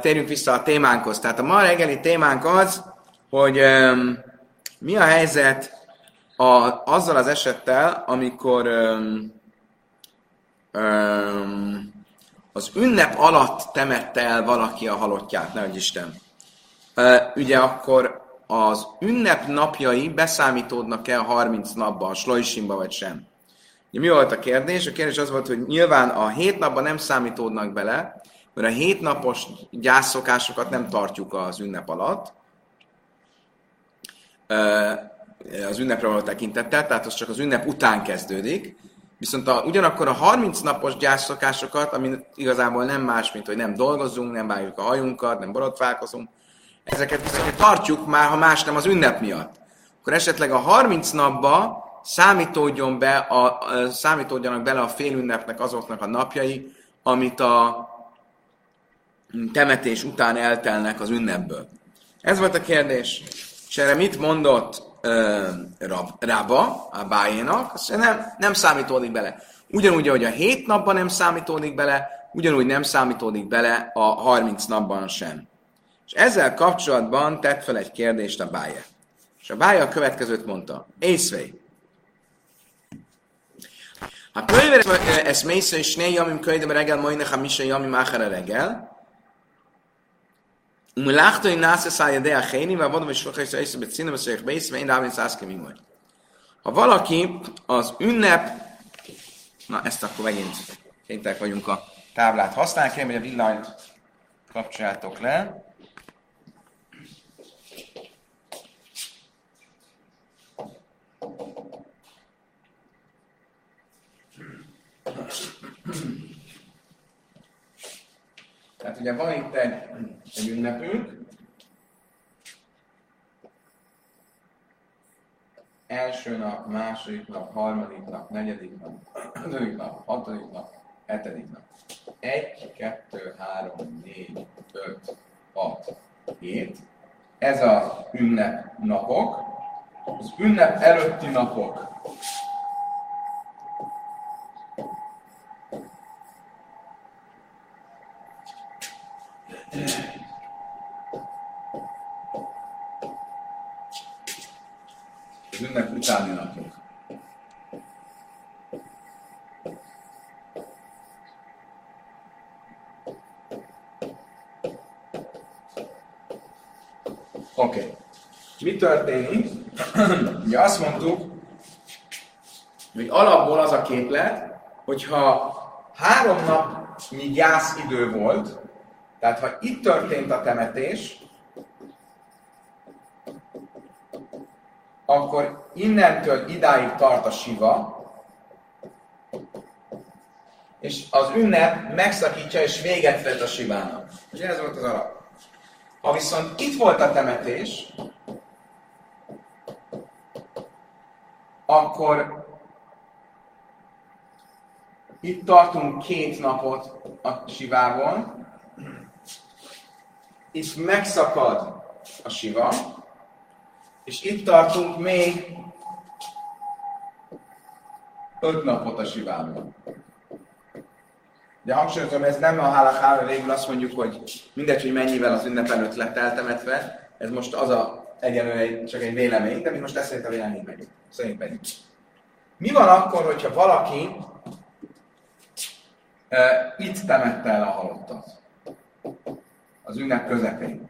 térjünk vissza a témánkhoz. Tehát a ma reggeli témánk az, hogy um, mi a helyzet a, azzal az esettel, amikor um, um, az ünnep alatt temette el valaki a halottját, nehogy Isten. Uh, ugye akkor az ünnep napjai beszámítódnak-e a 30 napba, a slojsimba, vagy sem? Mi volt a kérdés? A kérdés az volt, hogy nyilván a hét napban nem számítódnak bele, mert a hétnapos gyászokásokat nem tartjuk az ünnep alatt, az ünnepre való tekintettel, tehát az csak az ünnep után kezdődik, viszont a, ugyanakkor a 30 napos gyászokásokat, ami igazából nem más, mint hogy nem dolgozunk, nem vágjuk a hajunkat, nem borotfálkozunk, ezeket viszont tartjuk már, ha más nem az ünnep miatt. Akkor esetleg a 30 napba számítódjon be a, számítódjanak bele a félünnepnek azoknak a napjai, amit a temetés után eltelnek az ünnepből. Ez volt a kérdés. És erre mit mondott uh, Rab, a bájénak? Azt nem, nem számítódik bele. Ugyanúgy, ahogy a hét napban nem számítódik bele, ugyanúgy nem számítódik bele a 30 napban sem. És ezzel kapcsolatban tett fel egy kérdést a báje. És a bája a következőt mondta. Észvej. Ha könyver ezt mész, és né jamim könyvem reggel, majd ha misa jamim reggel, ומלאכתו נעשה על ידי החיינים, ועבוד ושפחה ישראל בצינה ושייך בייס, ואין רב נszászke mi majd. Ha valaki az ünnep, na ezt akkor megint kénytek vagyunk a táblát használni, kérem, hogy a villanyt kapcsoljátok le. Tehát ugye van itt egy, egy ünnepünk, első nap, második nap, harmadik nap, negyedik nap, ötödik nap, hatodik nap, hetedik nap. Egy, kettő, három, négy, öt, hat, hét. Ez az ünnep napok. Az ünnep előtti napok Az ünnep utáni napok. Oké. Okay. Mi történik? Ugye azt mondtuk, hogy alapból az a képlet, hogyha három napnyi gyász idő volt, tehát ha itt történt a temetés, akkor innentől idáig tart a siva, és az ünnep megszakítja és véget vett a sivának. Ugye ez volt az alap. Ha viszont itt volt a temetés, akkor itt tartunk két napot a sivában, itt megszakad a siva, és itt tartunk még öt napot a sivában. De hangsúlyozom, ez nem a hálachára végül azt mondjuk, hogy mindegy, hogy mennyivel az ünnep előtt lett eltemetve, ez most az a egyenlő csak egy vélemény, de mi most ezt a vélemény megyünk. Szerint megyünk. Mi van akkor, hogyha valaki uh, itt temette el a halottat? az ünnep közepén.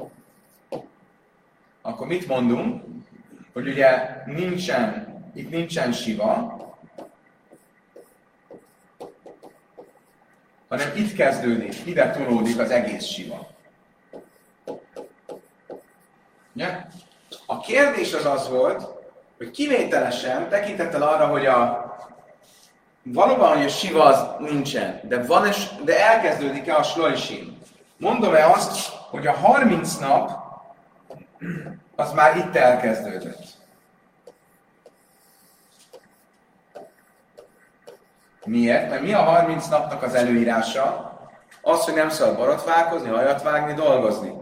Akkor mit mondunk? Hogy ugye nincsen, itt nincsen siva, hanem itt kezdődik, ide tolódik az egész siva. Ugye? A kérdés az az volt, hogy kivételesen tekintettel arra, hogy a valóban, hogy a siva az nincsen, de, van es, de elkezdődik-e a slojsim? Mondom-e azt, hogy a 30 nap az már itt elkezdődött? Miért? Mert mi a 30 napnak az előírása? Az, hogy nem szabad borotválkozni, hajat vágni, dolgozni.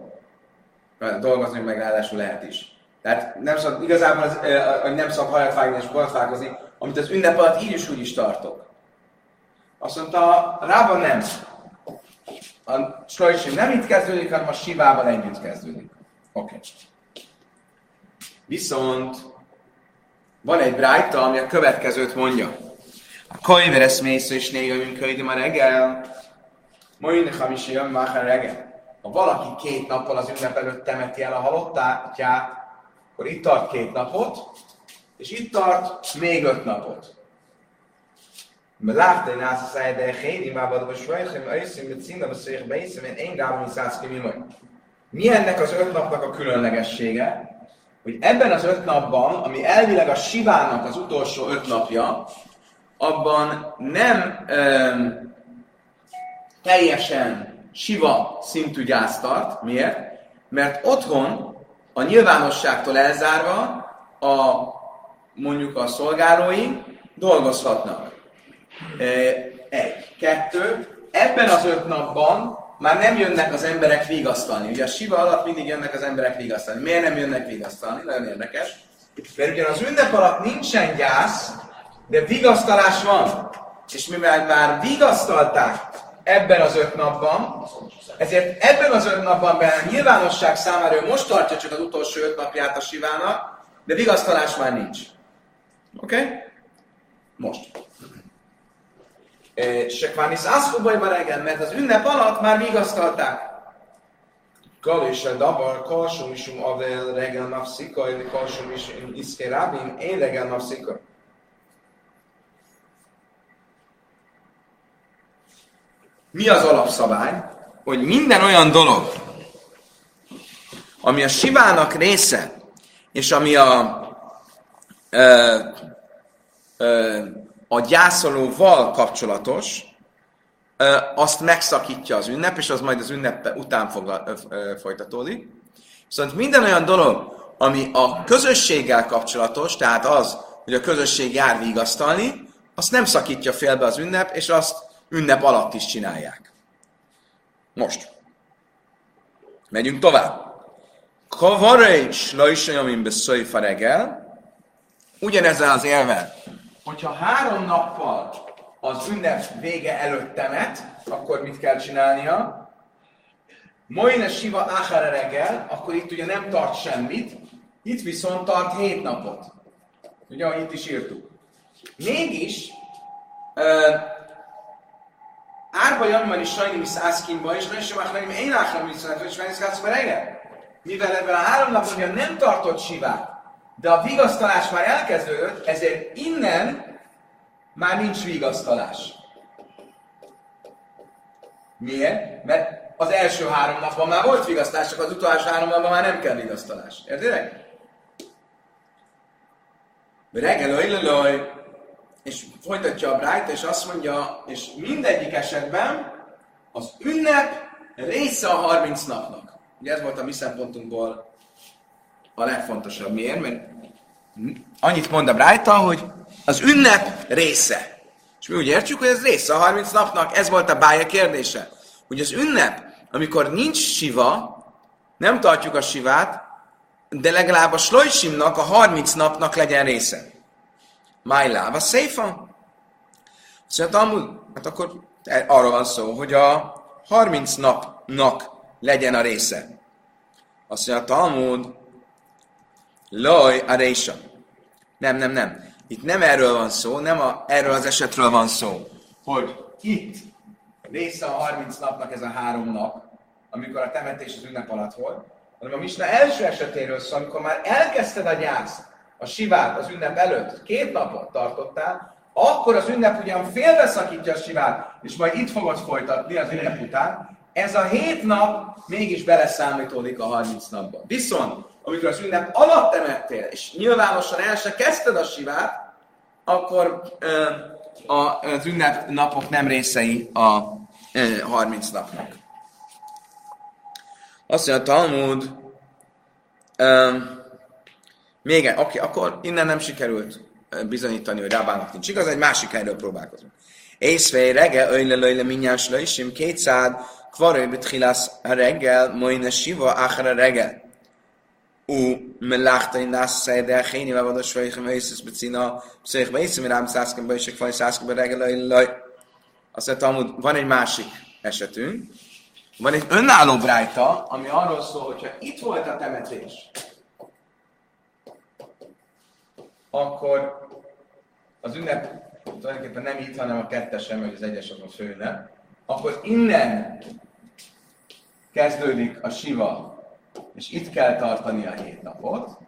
Dolgozni meg ráadásul lehet is. Tehát nem szabad, igazából az, hogy nem szabad hajat vágni és borotválkozni, amit az ünnep alatt így is úgy is tartok. Azt mondta, rában nem. a slajsim nem itt kezdődik, hanem a sivával együtt kezdődik. Oké. Okay. Viszont van egy brájta, ami a következőt mondja. A kajveres mész és néha könyvi ma reggel. Majd hamisi jön már reggel. Ha valaki két nappal az ünnep előtt temeti el a halottát, akkor itt tart két napot, és itt tart még öt napot. Melachta in Asa Száj de Echén, imábad a Svajchem, Aiszim, mit színem, a Széch Beiszim, én én gában száz kimimaj. Mi ennek az öt napnak a különlegessége? Hogy ebben az öt napban, ami elvileg a Sivának az utolsó öt napja, abban nem öm, teljesen siva szintű gyász tart. Miért? Mert otthon a nyilvánosságtól elzárva a mondjuk a szolgálói dolgozhatnak. Egy. Kettő. Ebben az öt napban már nem jönnek az emberek vigasztalni. Ugye a siva alatt mindig jönnek az emberek vigasztalni. Miért nem jönnek vigasztalni? Nagyon érdekes. Mert ugyan az ünnep alatt nincsen gyász, de vigasztalás van. És mivel már vigasztalták ebben az öt napban, ezért ebben az öt napban a nyilvánosság számára ő most tartja csak az utolsó öt napját a sivának, de vigasztalás már nincs. Oké? Okay? Most. Se kvánisz ászkóbajba reggel, mert az ünnep alatt már vigasztalták. Gal és a davar, kalsum isum avel reggel napszika, kalsum is iszke rábim, én reggel napszika. Mi az alapszabály? Hogy minden olyan dolog, ami a sivának része, és ami a ö, ö, a gyászolóval kapcsolatos, azt megszakítja az ünnep, és az majd az ünnep után fog, folytatódik. Viszont minden olyan dolog, ami a közösséggel kapcsolatos, tehát az, hogy a közösség jár vigasztalni, azt nem szakítja félbe az ünnep, és azt ünnep alatt is csinálják. Most. Megyünk tovább. Kavarei slajsajamin beszöjfa reggel, ugyanezzel az élvel, hogyha három nappal az ünnep vége előtt temet, akkor mit kell csinálnia? Moine Siva Achara reggel, akkor itt ugye nem tart semmit, itt viszont tart hét napot. Ugye, ahogy itt is írtuk. Mégis, Árba Janman is sajnálom szászkinba, és nagyon sem achranim én achranim viszont, és menni reggel. Mivel ebben a három napon nem tartott Sivát, de a vigasztalás már elkezdődött, ezért innen már nincs vigasztalás. Miért? Mert az első három napban már volt vigasztalás, csak az utolsó három napban már nem kell vigasztalás. Értitek? Reggel loj, és folytatja a Bright, és azt mondja, és mindegyik esetben az ünnep része a 30 napnak. Ugye ez volt a mi szempontunkból a legfontosabb. Miért? Mert annyit mondom rajta, hogy az ünnep része. És mi úgy értjük, hogy ez része a 30 napnak. Ez volt a bája kérdése. Hogy az ünnep, amikor nincs siva, nem tartjuk a sivát, de legalább a slojsimnak, a 30 napnak legyen része. Májláva széfa. Azt mondja, hát akkor arról van szó, hogy a 30 napnak legyen a része. Azt mondja, Talmud, Loj a résa. Nem, nem, nem. Itt nem erről van szó, nem a, erről az esetről van szó, hogy itt része a 30 napnak ez a három nap, amikor a temetés az ünnep alatt volt, hanem a Misna első esetéről szól, amikor már elkezdted a gyászt, a sivát az ünnep előtt, két napot tartottál, akkor az ünnep ugyan félbeszakítja a sivát, és majd itt fogod folytatni az ünnep után, ez a hét nap mégis beleszámítódik a 30 napba. Viszont amikor az ünnep alatt emettél, és nyilvánosan el se kezdted a sivát, akkor ö, a, az ünnep napok nem részei a ö, 30 napnak. Azt mondja a Talmud, ö, még egy, oké, akkor innen nem sikerült eh, bizonyítani, hogy Rábának nincs igaz, egy másik helyről próbálkozunk. Észvej rege, öjle löjle minnyás löjsim, kétszád, kvarő bitchilász reggel, moine siva, áhra reggel. U melachta in das sei der gene wa das schweig gemeises bezina sich weisen mit am sasken bei sich von sasken regelei lei azt mondtam, hogy van egy másik esetünk, van egy önálló brájta, ami arról szól, hogyha itt volt a temetés, akkor az ünnep tulajdonképpen nem itt, hanem a kettesen, vagy az egyes a főne, akkor innen kezdődik a siva, és itt kell tartani a hét napot,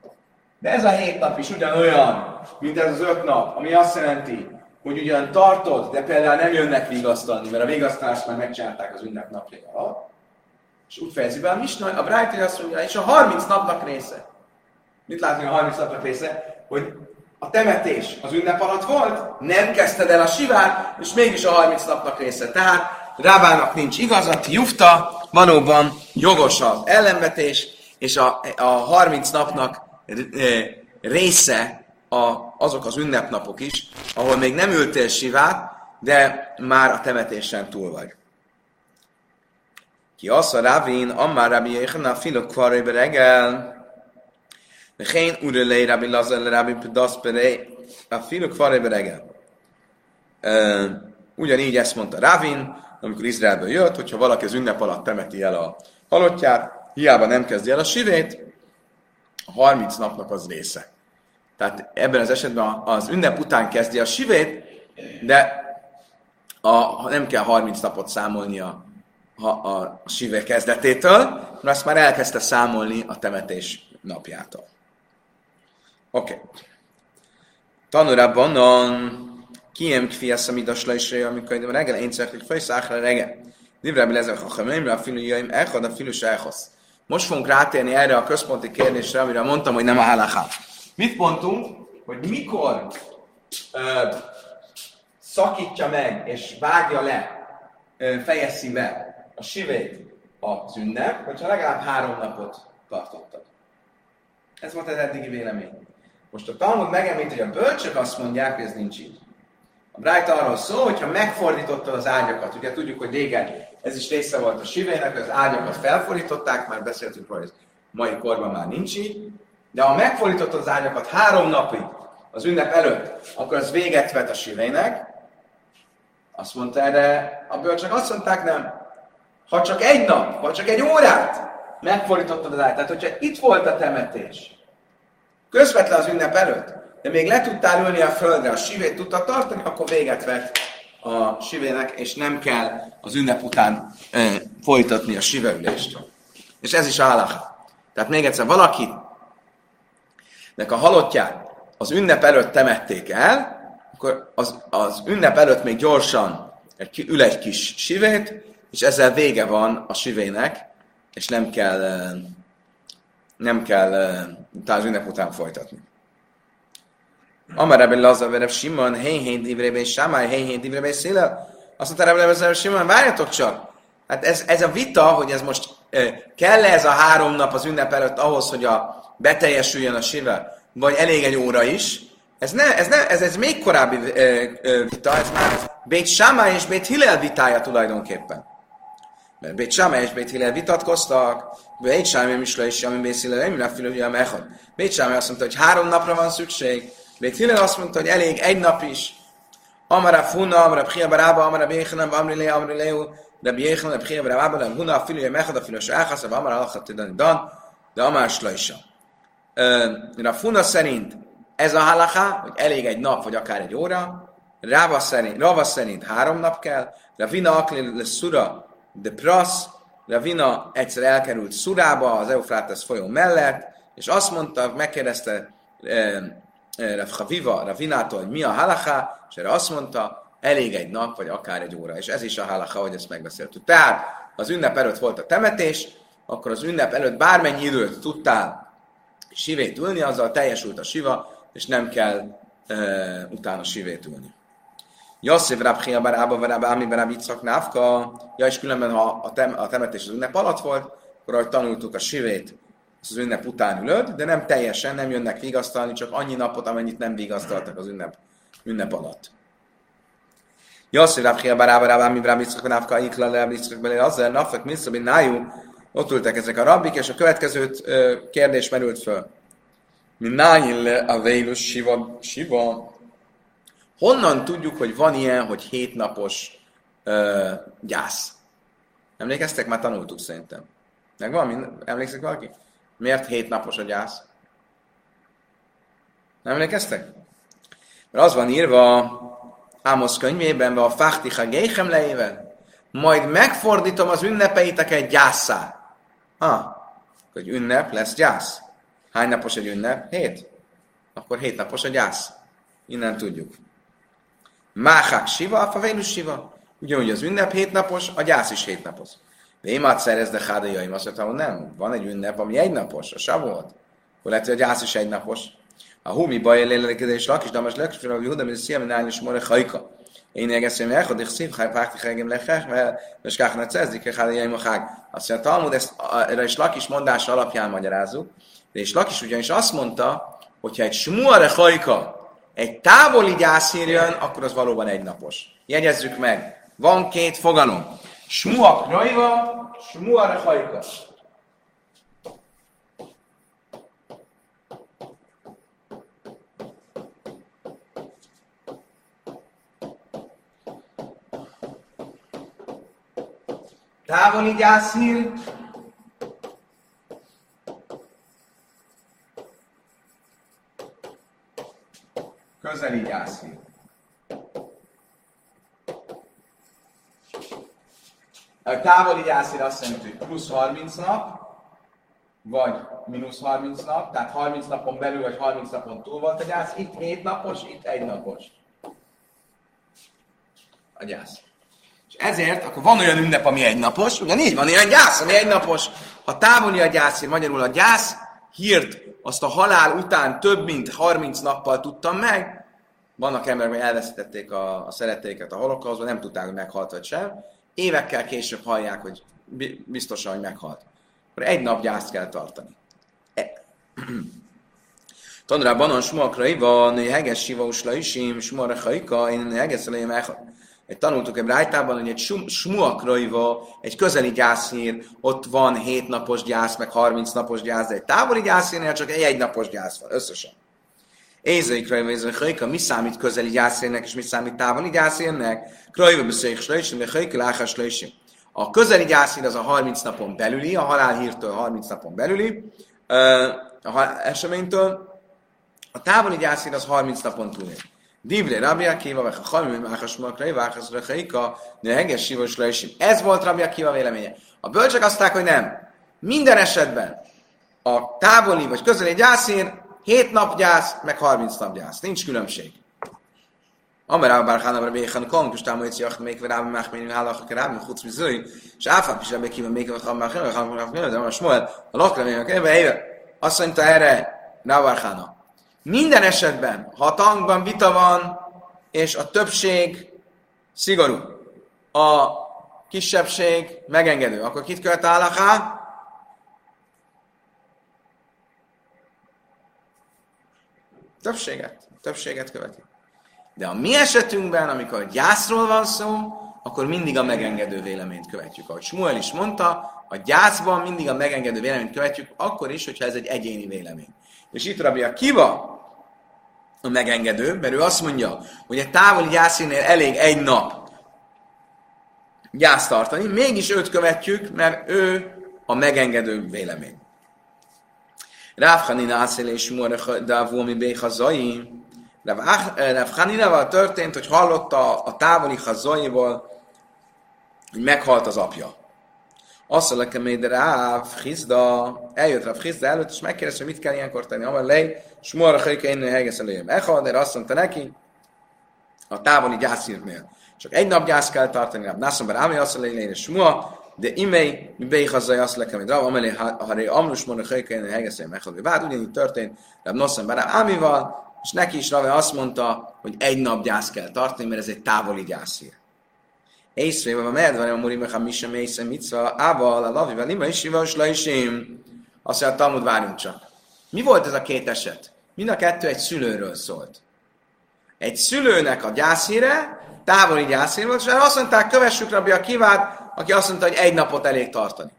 de ez a hét nap is ugyanolyan, mint ez az öt nap, ami azt jelenti, hogy ugyan tartod, de például nem jönnek vigasztalni, mert a vigasztalást már megcsinálták az ünnep napjai alatt. És úgy fejezi be a Misna, a Brighton azt mondja, és a 30 napnak része. Mit látni a 30 napnak része? Hogy a temetés az ünnep alatt volt, nem kezdted el a sivát, és mégis a 30 napnak része. Tehát Rábának nincs igazat, jufta, valóban jogos az ellenvetés, és a, a 30 napnak része a, azok az ünnepnapok is, ahol még nem ültél sivát, de már a temetésen túl vagy. Ki az a Ravin, Ammar Rabbi Yechana, Filok reggel, Vechén Urelei Rabbi Lazar Rabbi Pedaszperei, a Filok Kvarőbe reggel. Ugyanígy ezt mondta Ravin, amikor Izraelből jött, hogyha valaki az ünnep alatt temeti el a halottját, hiába nem kezdi el a sivét, a 30 napnak az része. Tehát ebben az esetben az ünnep után kezdi a sivét, de a, nem kell 30 napot számolni a, a, a sive kezdetétől, mert azt már elkezdte számolni a temetés napjától. Oké. Okay. Tanulában kiem kfi eszamidas lejsre, amikor reggel én hogy fejszákra reggel. Divre mi lezek a chamemre, a jöjjön, echad, a filu sájhoz. Most fogunk rátérni erre a központi kérdésre, amire mondtam, hogy nem a halaká. Mit mondtunk? Hogy mikor ö, szakítja meg és vágja le, ö, fejezi be a sivét az ünnep, hogyha legalább három napot tartottad. Ez volt az eddigi vélemény. Most a Talmud megemlít, hogy a bölcsök azt mondják, hogy ez nincs így. A Bright arról szól, hogyha megfordítottad az ágyakat, ugye tudjuk, hogy régen ez is része volt a sivének, az ágyakat felfordították, már beszéltünk róla, hogy mai korban már nincs így, de ha megfordítottad az ágyakat három napig az ünnep előtt, akkor az véget vet a sivének, azt mondta erre, a bölcsök azt mondták, nem. Ha csak egy nap, vagy csak egy órát megfordítottad az ágyat, tehát hogyha itt volt a temetés, közvetlen az ünnep előtt, de még le tudtál ülni a földre, a sivét tudta tartani, akkor véget vett a sivének, és nem kell az ünnep után e, folytatni a siveülést. És ez is állach. Tehát még egyszer, valaki nek a halottját az ünnep előtt temették el, akkor az, az ünnep előtt még gyorsan egy, ül egy kis sivét, és ezzel vége van a sivének, és nem kell, nem kell utána ünnep után folytatni. Amar Rebbe Laza Vereb Simon, hé hé divrebe Samály, hé hé divrebe Széle. Azt mondta Rebbe Laza Simon, várjatok csak! Hát ez, ez a vita, hogy ez most kell ez a három nap az ünnep előtt ahhoz, hogy a beteljesüljön a sive, vagy elég egy óra is, ez, ne, ez, ne, ez, ez még korábbi ö, vita, ez már Bét Sámá és Bét Hillel vitája tulajdonképpen. Mert Bét Sámá és Bét Hillel vitatkoztak, Bét Sámá és is, ami Bét Hillel, nem lefél, ugye a Mechad. Bét Sámá azt mondta, hogy három napra van szükség, Bét Hillel azt mondta, hogy elég egy nap is. Amara Funa, Amara Pchia Barába, Amara Béchanem, Amri Lea, Amri Leu, de Béchanem, Pchia Barába, de Huna, Filő Mechad, a Filő Sáhasz, Amara Alchat Dan, de Amara Slajsa. Rafuna szerint ez a halaká, hogy elég egy nap, vagy akár egy óra, Rava szerint, Rava szerint három nap kell, Ravina Aklil le Sura de Prasz, Ravina egyszer elkerült Szurába, az Eufrates folyó mellett, és azt mondta, megkérdezte eh, eh, Rav Chaviva Ravinától, hogy mi a halaká, és erre azt mondta, elég egy nap, vagy akár egy óra. És ez is a halaká, hogy ezt megbeszéltük. Tehát az ünnep előtt volt a temetés, akkor az ünnep előtt bármennyi időt tudtál sivét ülni, azzal teljesült a siva, és nem kell uh, utána sivét ülni. Jasszév Rabchia Barába, Barába, Ámi Barába, Itzak Návka, ja, és különben, ha a, tem, a temetés az ünnep alatt volt, akkor ahogy tanultuk a sivét, az ünnep után ülöd, de nem teljesen, nem jönnek vigasztalni, csak annyi napot, amennyit nem vigasztaltak az ünnep, ünnep alatt. Jasszév Rabchia Barába, Barába, Ámi Barába, Itzak Návka, Ikla, Barába, Itzak Belé, Azer, Nafek, Miszabin, Nájú, ott ültek ezek a rabbik, és a következő kérdés merült föl. Minnáin le a vélus siva, siva. Honnan tudjuk, hogy van ilyen, hogy hétnapos uh, gyász? Emlékeztek? Már tanultuk szerintem. Meg van, emlékszik valaki? Miért hét napos a gyász? Nem emlékeztek? Mert az van írva Ámosz könyvében, a Fachticha Géchem lejével, majd megfordítom az ünnepeiteket gyászá. Ha, hogy ünnep lesz gyász. Hány napos egy ünnep? Hét. Akkor hét napos a gyász. Innen tudjuk. Máhák siva, a favénus siva. Ugyanúgy az ünnep hétnapos, a gyász is hétnapos. Vémát szerez, de hádajaim azt mondta, hogy nem, van egy ünnep, ami egy napos, a savolt. Akkor lehet, hogy a gyász is egy napos. A humi baj lélekkedés lakis, de most lekfél, hogy Júda, mint szia, mint állni, more hajka. Én egész, hogy és szív, haj, pákti, hegem lechech, mert és káhna cezdik, hogy hádajaim a hág. Azt mondja, Talmud, ezt erre is lakis mondása alapján magyarázzuk, de és lakis ugyanis azt mondta, hogyha egy smuare hajka, egy távoli gyászír jön, akkor az valóban egy napos. Jegyezzük meg, van két fogalom. Smuak rajva, smuare hajka. Távoli gyászhír, közeli gyászhír. A távoli gyászhír azt jelenti, hogy plusz 30 nap, vagy mínusz 30 nap, tehát 30 napon belül, vagy 30 napon túl volt a gyász. Itt 7 napos, itt egy napos. A gyász. És ezért akkor van olyan ünnep, ami egy napos, ugyanígy van olyan gyász, ami egy napos. Ha távoli a gyász, magyarul a gyász hírt azt a halál után több mint 30 nappal tudtam meg, vannak emberek, hogy elveszítették a, a szeretteiket a holokauszban, nem tudták, hogy meghalt vagy sem. Évekkel később hallják, hogy biztosan, hogy meghalt. Akkor egy nap gyászt kell tartani. E. Tanrá banan smuakra van, heges siva isim, smuara haika, én heges elejém egy tanultuk egy rájtában, hogy egy smuakraiva, egy közeli gyászhír, ott van 7 napos gyász, meg 30 napos gyász, de egy távoli gyászhírnél csak egy napos gyász van, összesen. Ézei krajva, ézei hajka, mi számít közeli gyászérnek, és mi számít távoli gyászérnek? Krajva beszéljük slöjsim, de hajka láhás slöjsim. A közeli gyászír az a 30 napon belüli, a halálhírtől 30 napon belüli a eseménytől, a távoli gyászír az 30 napon túl. Divre Rabbi Akiva, vagy a Chamim, Máchas Makrai, Váchasz Rechaika, de Heges Sivos Leisim. Ez volt Rabbi Akiva véleménye. A bölcsek azt hogy nem. Minden esetben a távoli vagy közeli gyászír 7 nap gyász, meg 30 nap gyász. Nincs különbség. Amer Abbar Hanam Rabbi Echan Kong, és támogatja Yitzjach, még Rabbi Machmén, Hálach, Rabbi, Chutz Mizui, és Áfak is Rabbi Kiva, még Rabbi Machmén, Rabbi Machmén, de a Smuel, a Lakra, Rabbi azt mondta erre. Minden esetben, ha a tankban vita van, és a többség szigorú, a kisebbség megengedő, akkor kit költ állaká? Többséget. Többséget követi. De a mi esetünkben, amikor gyászról van szó, akkor mindig a megengedő véleményt követjük. Ahogy Smuel is mondta, a gyászban mindig a megengedő véleményt követjük, akkor is, hogyha ez egy egyéni vélemény. És itt Rabbi Akiva a megengedő, mert ő azt mondja, hogy egy távoli gyászénél elég egy nap gyászt tartani, mégis őt követjük, mert ő a megengedő vélemény. Rav Hanina Ászél és Davó mi Béhazai. Rav Haninával történt, hogy hallotta a távoli hazaiból, hogy meghalt az apja. Azt mondja, hogy Ráv Hizda, eljött Ráv Hizda előtt, és megkérdezte, hogy mit kell ilyenkor tenni. Amar lej, smorra hajka én hegesz elejém. Echad, de azt mondta neki, a távoli gyászírtnél. Csak egy nap gyász kell tartani, Ráv Nászom, bár Ámi azt hogy smua, de imei, mi bej hazai azt lekem, hogy Ráv, amelé, ha ré amlus morra hajka én hegesz elejém. Echad, vád, ugyanígy történt, Ráv Nászom, bár Ámival, és neki is Rave azt mondta, hogy egy nap gyász kell tartani, mert ez egy távoli van medve, a murim, ha mi sem észre micva, ával, a lavivel, ima is, is, laisim. Azt mondja, Talmud, várjunk csak. Mi volt ez a két eset? Mind a kettő egy szülőről szólt. Egy szülőnek a gyászhíre, távoli gyászhír volt, és azt mondták, kövessük Rabbi a kivát, aki azt mondta, hogy egy napot elég tartani.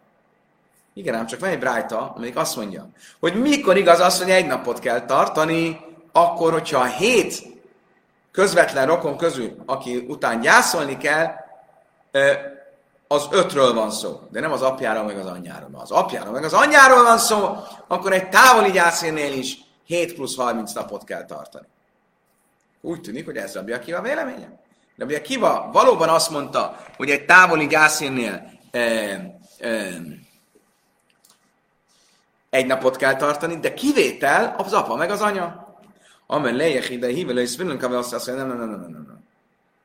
Igen, ám csak van egy brájta, amelyik azt mondja, hogy mikor igaz az, hogy egy napot kell tartani, akkor, hogyha a hét közvetlen rokon közül, aki után gyászolni kell, az ötről van szó, de nem az apjáról, meg az anyjáról. Ha az apjáról, meg az anyjáról van szó, akkor egy távoli gyászérnél is 7 plusz 30 napot kell tartani. Úgy tűnik, hogy ez Rabbi Akiva véleménye. Rabbi Akiva valóban azt mondta, hogy egy távoli gyászérnél e, e, egy napot kell tartani, de kivétel az apa meg az anya. Amen lejek ide hível, és azt mondja, nem, nem, nem, nem, nem.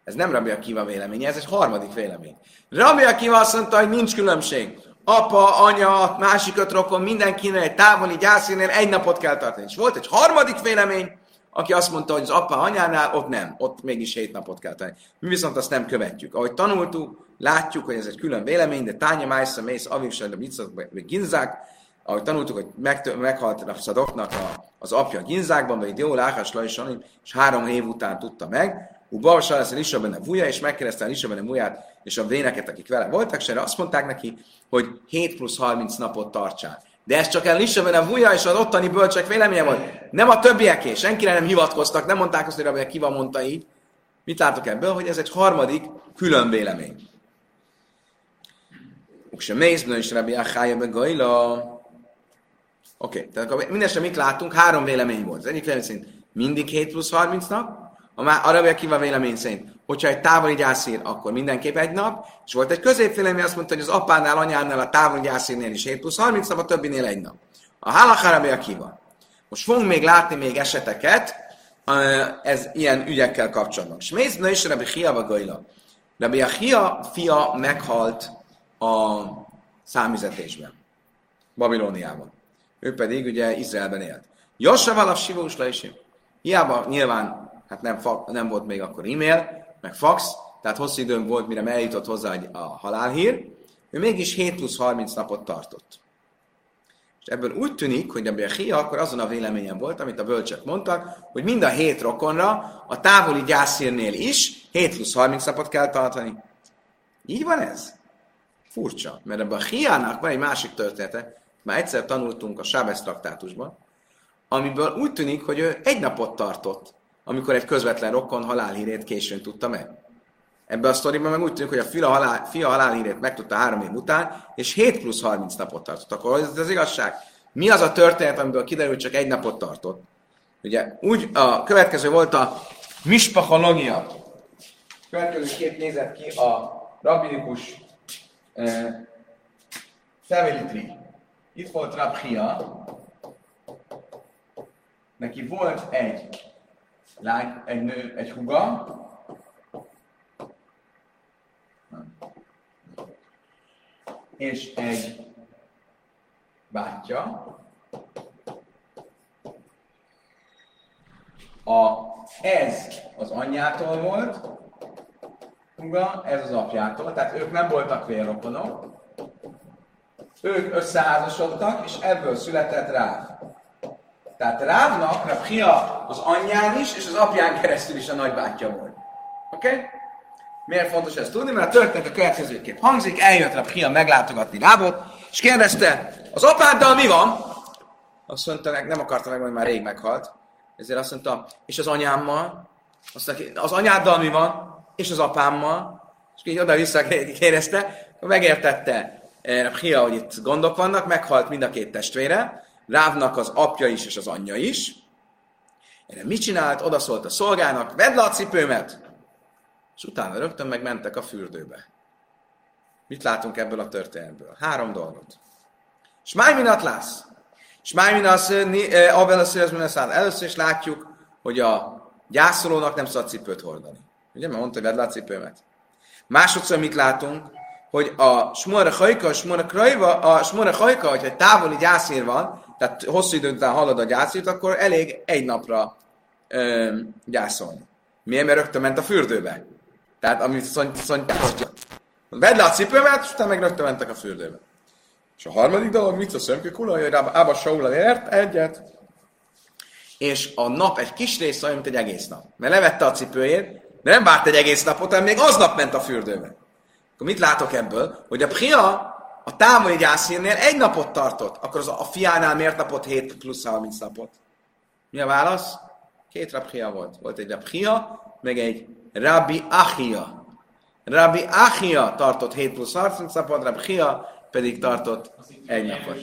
Ez nem Rabbi Akiva véleménye, ez egy harmadik vélemény. Rabbi Akiva azt mondta, hogy nincs különbség. Apa, anya, másik öt rokon, mindenkinek egy távoli gyászénél egy napot kell tartani. És volt egy harmadik vélemény, aki azt mondta, hogy az apa anyánál, ott nem, ott mégis hét napot kell tenni. Mi viszont azt nem követjük. Ahogy tanultuk, látjuk, hogy ez egy külön vélemény, de Tánya Májsza, Mész, Avisel, vagy Ginzák, ahogy tanultuk, hogy meg, meghalt a szadoknak az apja Ginzákban, vagy jó Láhás Lajsanim, és három év után tudta meg, Ubavsa lesz Lisa benne Vuja, és megkérdezte a Lisa benne Vuját és a véneket, akik vele voltak, és erre azt mondták neki, hogy 7 plusz 30 napot tartsál. De ez csak el Lisa benne Vuja, és az ottani bölcsek véleménye volt. Nem a többieké, senkire nem hivatkoztak, nem mondták azt, hogy Rabbi Kiva mondta így. Mit látok ebből? Hogy ez egy harmadik külön vélemény. És a mézből is Rabbi Achája be Gajla. Oké, okay, tehát akkor mindenesetre mit látunk? Három vélemény volt. Az egyik vélemény szerint mindig 7 plusz 30 nap, a Rabbi Akiva vélemény szerint, hogyha egy távoli gyászír, akkor mindenképp egy nap, és volt egy középvélemény, azt mondta, hogy az apánál, anyánál, a távoli gyászírnél is 7 plusz 30 nap, a többinél egy nap. A Halakha Rabbi Akiva. Most fogunk még látni még eseteket, ez ilyen ügyekkel kapcsolatban. És mész, na is Rabbi Hiava Gajla. Rabbi Achia fia meghalt a számüzetésben, Babilóniában. Ő pedig ugye Izraelben élt. Jossa valav sivós Hiába nyilván hát nem, nem volt még akkor e-mail, meg fax, tehát hosszú időn volt, mire eljutott hozzá a halálhír, ő mégis 7 plusz 30 napot tartott. És ebből úgy tűnik, hogy a Hia akkor azon a véleményen volt, amit a bölcsek mondtak, hogy mind a hét rokonra, a távoli gyászírnél is 7 plusz 30 napot kell tartani. Így van ez? Furcsa, mert ebben a Hiának van egy másik története, már egyszer tanultunk a Sábesz traktátusban, amiből úgy tűnik, hogy ő egy napot tartott amikor egy közvetlen rokon halálhírét későn tudta meg. Ebben a sztoriban meg úgy tűnik, hogy a fia, halál, fia halálhírét megtudta három év után, és 7 plusz 30 napot tartott. Akkor ez az igazság. Mi az a történet, amiből kiderült, csak egy napot tartott? Ugye úgy a következő volt a mispachológia. A következő kép nézett ki a rabbinikus eh, family Itt volt Rabhia. Neki volt egy lány, egy nő, egy huga, és egy bátyja. A, ez az anyjától volt, huga, ez az apjától, tehát ők nem voltak vérrokonok. Ők összeházasodtak, és ebből született rá. Tehát Rávnak, a fia az anyján is, és az apján keresztül is a nagybátyja volt. Oké? Okay? Miért fontos ezt tudni? Mert a történet a következőképp hangzik, eljött a fia meglátogatni Rávot, és kérdezte, az apáddal mi van? Azt mondta, nem akarta meg, hogy már rég meghalt. Ezért azt mondta, és az anyámmal? Azt mondta, az anyáddal mi van? És az apámmal? És így oda-vissza kérdezte, megértette eh, Hia, hogy itt gondok vannak, meghalt mind a két testvére, Rávnak az apja is és az anyja is. Erre mit csinált? Oda szólt a szolgának, vedd le a cipőmet! És utána rögtön megmentek a fürdőbe. Mit látunk ebből a történetből? Három dolgot. Smájminat lász. Smájminasz abel a Először is látjuk, hogy a gyászolónak nem szabad cipőt hordani. Ugye, mert mondta, hogy vedd le a cipőmet. Másodszor mit látunk? Hogy a smora hajka, a smora krajva, a smora hajka, hogyha távoli gyászír van, tehát hosszú idő után halad a gyászít, akkor elég egy napra ö, gyászolni. Miért? Mert rögtön ment a fürdőbe. Tehát amit szony, szony Vedd le a cipőmet, és utána meg rögtön mentek a fürdőbe. És a harmadik dolog, mit a szömkő kula, hogy Ába Saula ért egyet, és a nap egy kis rész olyan, mint egy egész nap. Mert levette a cipőjét, de nem várt egy egész napot, hanem még aznap ment a fürdőbe. Akkor mit látok ebből? Hogy a Pria a távoli gyászírnél egy napot tartott, akkor az a fiánál miért napot 7 plusz 30 napot? Mi a válasz? Két rabhia volt. Volt egy rabhia, meg egy rabbi achia. Rabbi Achia tartott 7 plusz 30 napot, Rabbi Chia pedig tartott egy napot.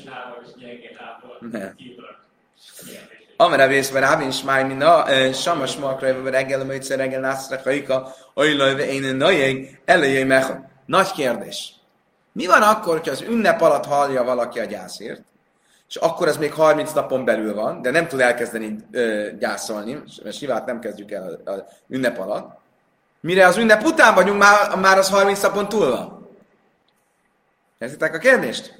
Amara vészve Rábin Smáj, mi na, Samas Makra, reggel, a műtszer reggel, nászra, haika, ajlajve, én najjeg, elejjé mechon. Nagy kérdés. Mi van akkor, hogyha az ünnep alatt hallja valaki a gyászért, és akkor ez még 30 napon belül van, de nem tud elkezdeni ö, gyászolni, mert sivát nem kezdjük el az ünnep alatt. Mire az ünnep után vagyunk, már, már az 30 napon túl van. Érzitek a kérdést?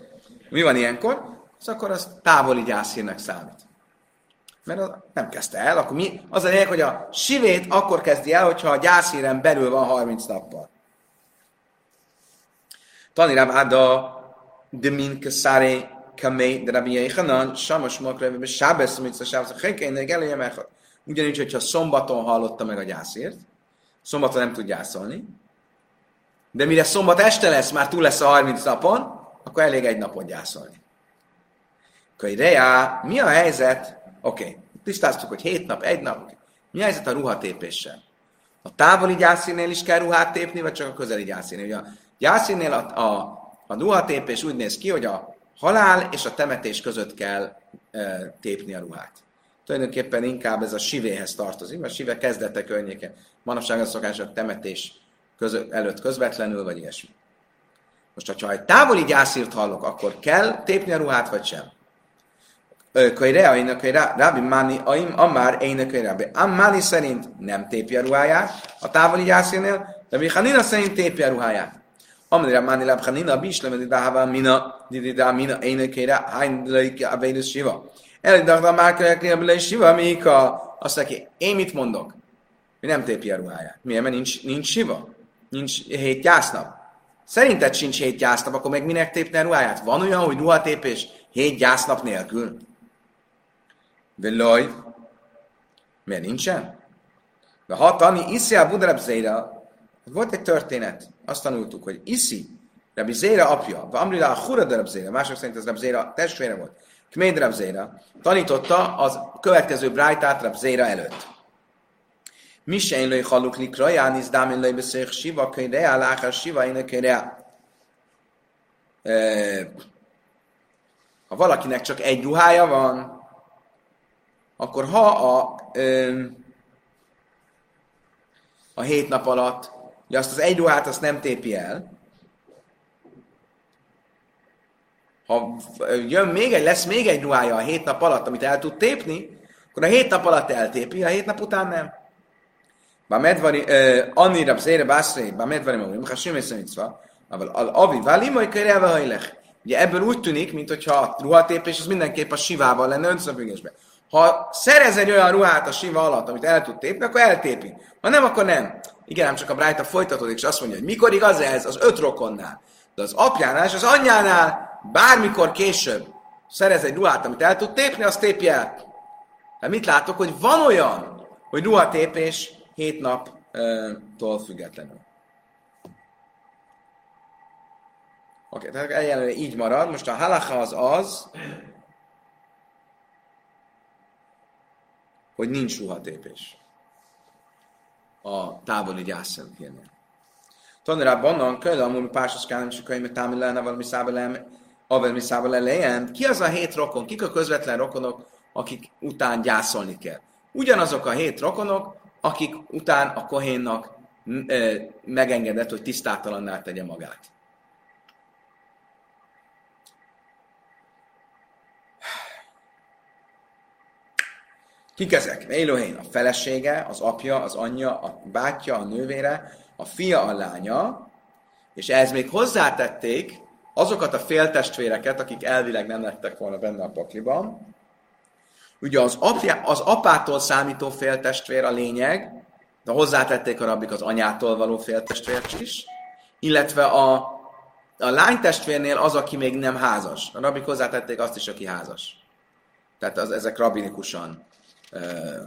Mi van ilyenkor? Az akkor az távoli gyászhírnek számít. Mert az nem kezdte el, akkor mi? Az a lényeg, hogy a sivét akkor kezdi el, hogyha a gyászhíren belül van 30 nappal. Tani Rav Ada, de min keszáré kamé, de Rabbi Yechanan, Samos Makreve, Sábesz, amit a Sábesz, a Henkének előjem elhat. Ugyanígy, hogyha szombaton hallotta meg a gyászért, szombaton nem tud gyászolni, de mire szombat este lesz, már túl lesz a 30 napon, akkor elég egy napon gyászolni. Rea, mi a helyzet? Oké, okay. tisztáztuk, hogy 7 nap, egy nap. Mi a helyzet a ruhatépéssel? A távoli gyászínél is kell ruhát tépni, vagy csak a közeli gyászínél? Ugye gyászínél a, a, a ruhatépés úgy néz ki, hogy a halál és a temetés között kell e, tépni a ruhát. Tulajdonképpen inkább ez a sivéhez tartozik, mert a sive kezdete környéke. Manapság a szokás a temetés között, előtt közvetlenül, vagy ilyesmi. Most, ha egy távoli gyászírt hallok, akkor kell tépni a ruhát, vagy sem? Kölyre, én a Rabbi Mani, aim, amár, én a Rabbi. Ammani szerint nem tépi a ruháját, a távoli gyászírnél, de Hanina szerint tépi a ruháját. Amire Mani Lab Hanina, Bislem, Didahava, Mina, Didida, Mina, én a Kajra, Hain, Leike, Avédus, Siva. Elidagda már Kajra, Siva, Mika, azt neki, én mit mondok? Mi nem tépi a ruháját. Miért? Mert nincs, nincs siva. Nincs hét gyásznap. Szerinted sincs hét gyásznap, akkor meg minek tépne a ruháját? Van olyan, hogy ruhatépés hét gyásznap nélkül? Veloj. Miért nincsen? De ha tani, iszi a Budarab volt egy történet, azt tanultuk, hogy iszi, Rabbi Zéra apja, Amrila a Hura Darab Zéra, mások szerint ez Rabbi Zéra testvére volt, Kméd Rabbi Zéra, tanította az következő Brájtát Rabbi Zéra előtt. Misén lőj haluk likra, jániz dámin lőj beszél siva, könyre, láhá siva, én könyre. Ha valakinek csak egy ruhája van, akkor ha a, a hét nap alatt, ugye azt az egy ruhát azt nem tépi el, ha jön még egy, lesz még egy ruhája a hét nap alatt, amit el tud tépni, akkor a hét nap alatt eltépi, a hét nap után nem. Bamedvari, Anni Rab Zére Bászré, Bamedvari Maurim, Hasim és Mitzva, al Avi, Válimai Körelve Hajlech. Ugye ebből úgy tűnik, mintha a ruhatépés az mindenképp a sivával lenne összefüggésben. Ha szerez egy olyan ruhát a siva alatt, amit el tud tépni, akkor eltépi. Ha nem, akkor nem. Igen, ám csak a Brájta folytatódik, és azt mondja, hogy mikor igaz ez az öt rokonnál. De az apjánál és az anyjánál bármikor később szerez egy ruhát, amit el tud tépni, azt tépje el. Tehát mit látok, hogy van olyan, hogy ruhatépés hét naptól függetlenül. Oké, okay, tehát egyelőre így marad. Most a halacha az az, hogy nincs ruhatépés a távoli gyászszentkérnél. Tanulában a könyv, amúgy pársos kállam, és a könyv, támi lenne valami szábelem, avel mi szábelem Ki az a hét rokon? Kik a közvetlen rokonok, akik után gyászolni kell? Ugyanazok a hét rokonok, akik után a kohénnak megengedett, hogy tisztátalanná tegye magát. Kik ezek? Élohén a felesége, az apja, az anyja, a bátyja, a nővére, a fia, a lánya, és ehhez még hozzátették azokat a féltestvéreket, akik elvileg nem lettek volna benne a pakliban. Ugye az, apja, az apától számító féltestvér a lényeg, de hozzátették a rabbik az anyától való féltestvért is, illetve a, a lánytestvérnél az, aki még nem házas. A rabbik hozzátették azt is, aki házas. Tehát az, ezek rabinikusan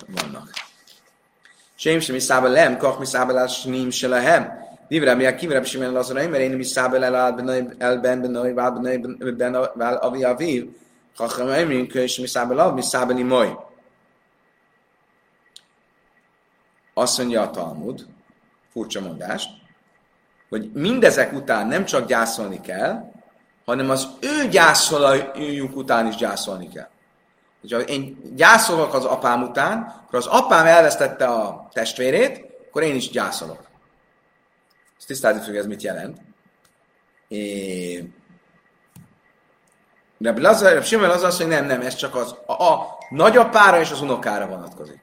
vannak. Sém sem iszába lem, kach miszába el sním se lehem. Divre mi a kivrem sem el azon, mert én iszába el el ben benoj, vál benoj, ben vál avi aviv. Kachem emrin, kös miszába lav, miszába ni moj. Azt mondja a Talmud, furcsa mondást, hogy mindezek után nem csak gyászolni kell, hanem az ő gyászoljuk után is gyászolni kell. Ha én gyászolok az apám után, akkor az apám elvesztette a testvérét, akkor én is gyászolok. Ezt tisztázni fogja, ez mit jelent. É... De Lazar, Simon az az, hogy nem, nem, ez csak az a, a nagyapára és az unokára vonatkozik.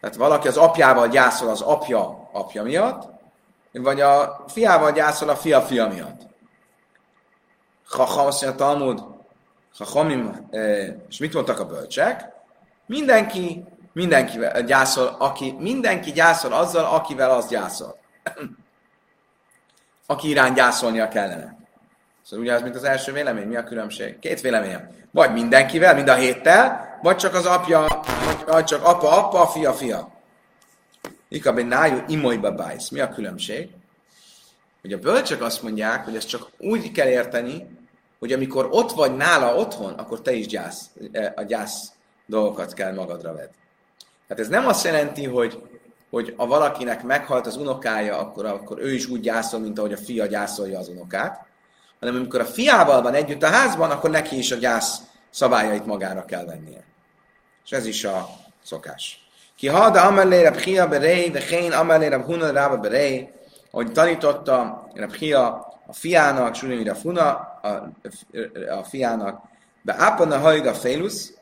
Tehát valaki az apjával gyászol az apja apja miatt, vagy a fiával gyászol a fia fia miatt. Chacham azt mondja Talmud, Chachamim, és mit mondtak a bölcsek? Mindenki, mindenki gyászol, aki, mindenki gyászol azzal, akivel az gyászol. aki irány gyászolnia kellene. Szóval ugye ez, mint az első vélemény, mi a különbség? Két véleményem. Vagy mindenkivel, mind a héttel, vagy csak az apja, vagy, csak apa, apa, fia, fia. Ikabe nájú imolyba bájsz. Mi a különbség? Hogy a bölcsök azt mondják, hogy ezt csak úgy kell érteni, hogy amikor ott vagy nála otthon, akkor te is gyász, e, a gyász dolgokat kell magadra vedd. Tehát ez nem azt jelenti, hogy, hogy a valakinek meghalt az unokája, akkor, akkor ő is úgy gyászol, mint ahogy a fia gyászolja az unokát, hanem amikor a fiával van együtt a házban, akkor neki is a gyász szabályait magára kell vennie. És ez is a szokás. Ki hada amelé rab hia berei, de hén amelé rab huna rába berei, ahogy tanította rab hia a fiának, Sulimira Funa, a, a fiának, be ápana hajga félusz,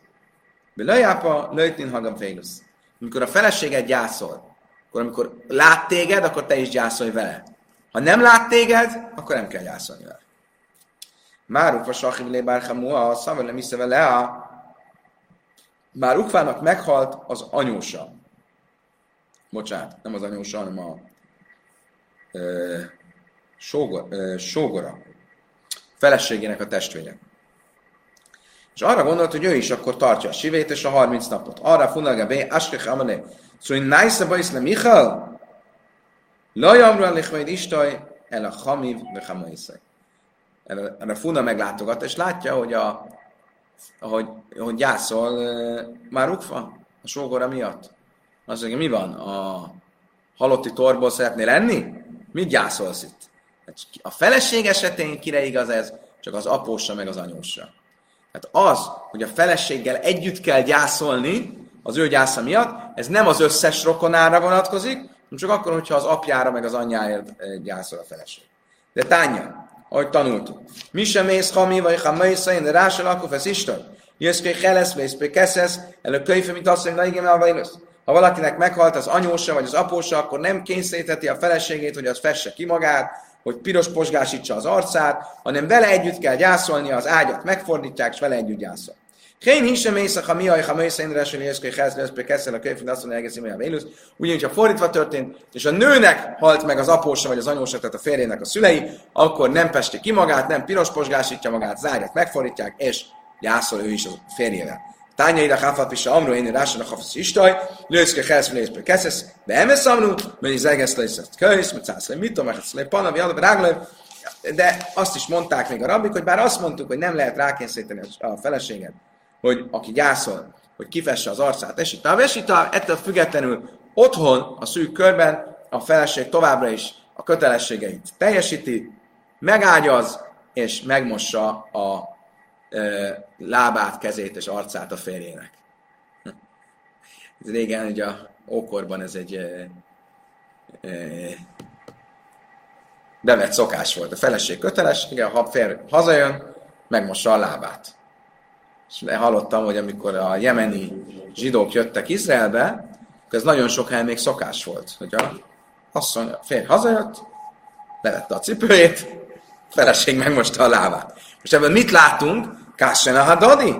be löjápa löjtin hagam félusz. Amikor a feleséget gyászol, akkor amikor lát téged, akkor te is gyászolj vele. Ha nem lát téged, akkor nem kell gyászolni vele. Máruk a sahim lébárhamua, a szavel nem hisze vele, már Ukvának meghalt az anyósa. Bocsánat, nem az anyósa, hanem a ö, sógor, sógora. Feleségének a testvére. És arra gondolt, hogy ő is akkor tartja a sivét és a 30 napot. Arra funaga be, askech amane. Szóval nájsza bajsz le Michal, lajamra lechvaid istaj, el a hamiv ve hamaiszai. Erre Funa meglátogat, és látja, hogy a, ahogy, ahogy gyászol már Ukfa a sógora miatt. Azt mondja, mi van? A halotti torból szeretnél lenni? Mit gyászolsz itt? Hát a feleség esetén kire igaz ez? Csak az apósra meg az anyósra. Tehát az, hogy a feleséggel együtt kell gyászolni az ő gyásza miatt, ez nem az összes rokonára vonatkozik, csak akkor, hogyha az apjára meg az anyjáért gyászol a feleség. De tánya, ahogy tanultuk. Mi sem mész hami, vagy ha mész, én rásal, akkor fesz Isten. Jössz ki helesz, vész pe keszesz, elő könyve, mint azt mondja, igen, a Ha valakinek meghalt az anyósa vagy az apósa, akkor nem kényszerítheti a feleségét, hogy az fesse ki magát, hogy piros posgásítsa az arcát, hanem vele együtt kell gyászolni, az ágyat megfordítják, és vele együtt gyászol. Hén hisem észak, ha mi a, ha mész, én resel, és kéhez, lesz, keszel a könyvünk, azt mondja, egész a vélusz. Ugyanígy, ha fordítva történt, és a nőnek halt meg az apósa vagy az anyósa, tehát a férjének a szülei, akkor nem pesti ki magát, nem piros posgásítja magát, zágyat megfordítják, és gyászol ő is a férjével. Tánya ide hafat is amru, én rásan a hafasz istaj, lőszke helsz, lőszke keszesz, de emesz amru, mert is egész lesz ezt könysz, mert szász le mit tudom, le panav, jalav, ráglev, de azt is mondták még a rabbik, hogy bár azt mondtuk, hogy nem lehet rákényszeríteni a feleséget, hogy aki gyászol, hogy kifesse az arcát, esita, a vesita, ettől függetlenül otthon, a szűk körben a feleség továbbra is a kötelességeit teljesíti, megágyaz, és megmossa a lábát, kezét és arcát a férjének. Régen, ugye a ókorban ez egy bevett szokás volt. A feleség kötelessége, ha férj hazajön, megmossa a lábát. És hallottam, hogy amikor a jemeni zsidók jöttek Izraelbe, ez nagyon sok helyen még szokás volt, hogy a asszony, a férj hazajött, levette a cipőjét, a feleség megmosta a lábát. Most ebben mit látunk? Kassen a hadadi?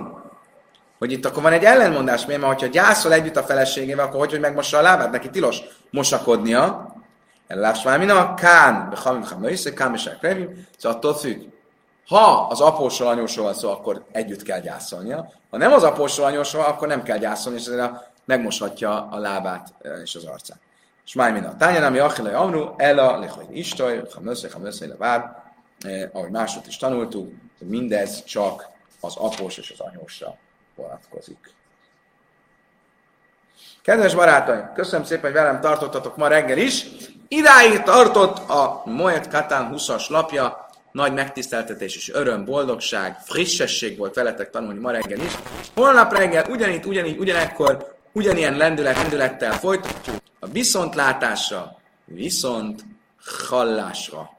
Hogy itt akkor van egy ellenmondás, mert hogyha gyászol együtt a feleségével, akkor hogy, hogy megmossa a lábát? Neki tilos mosakodnia. Ellás már a kán, be hamim hamöjsze, kán mesek revim, szóval attól függ. Ha az apósról, anyósról van szó, akkor együtt kell gyászolnia. Ha nem az apósról, anyósról, akkor nem kell gyászolni, és ezért megmoshatja a lábát és az arcát. És máj min a tányan, ami achille amru, ela, lehogy istaj, ha mösze, ha mösze, le vár, eh, ahogy másod is tanultuk, mindez csak az após és az anyósra vonatkozik. Kedves barátaim, köszönöm szépen, hogy velem tartottatok ma reggel is. Idáig tartott a Moet Katán 20-as lapja, nagy megtiszteltetés és öröm, boldogság, frissesség volt veletek tanulni ma reggel is. Holnap reggel ugyanígy, ugyanígy, ugyanekkor, ugyanilyen lendület, lendülettel folytatjuk a viszontlátásra, viszont hallásra.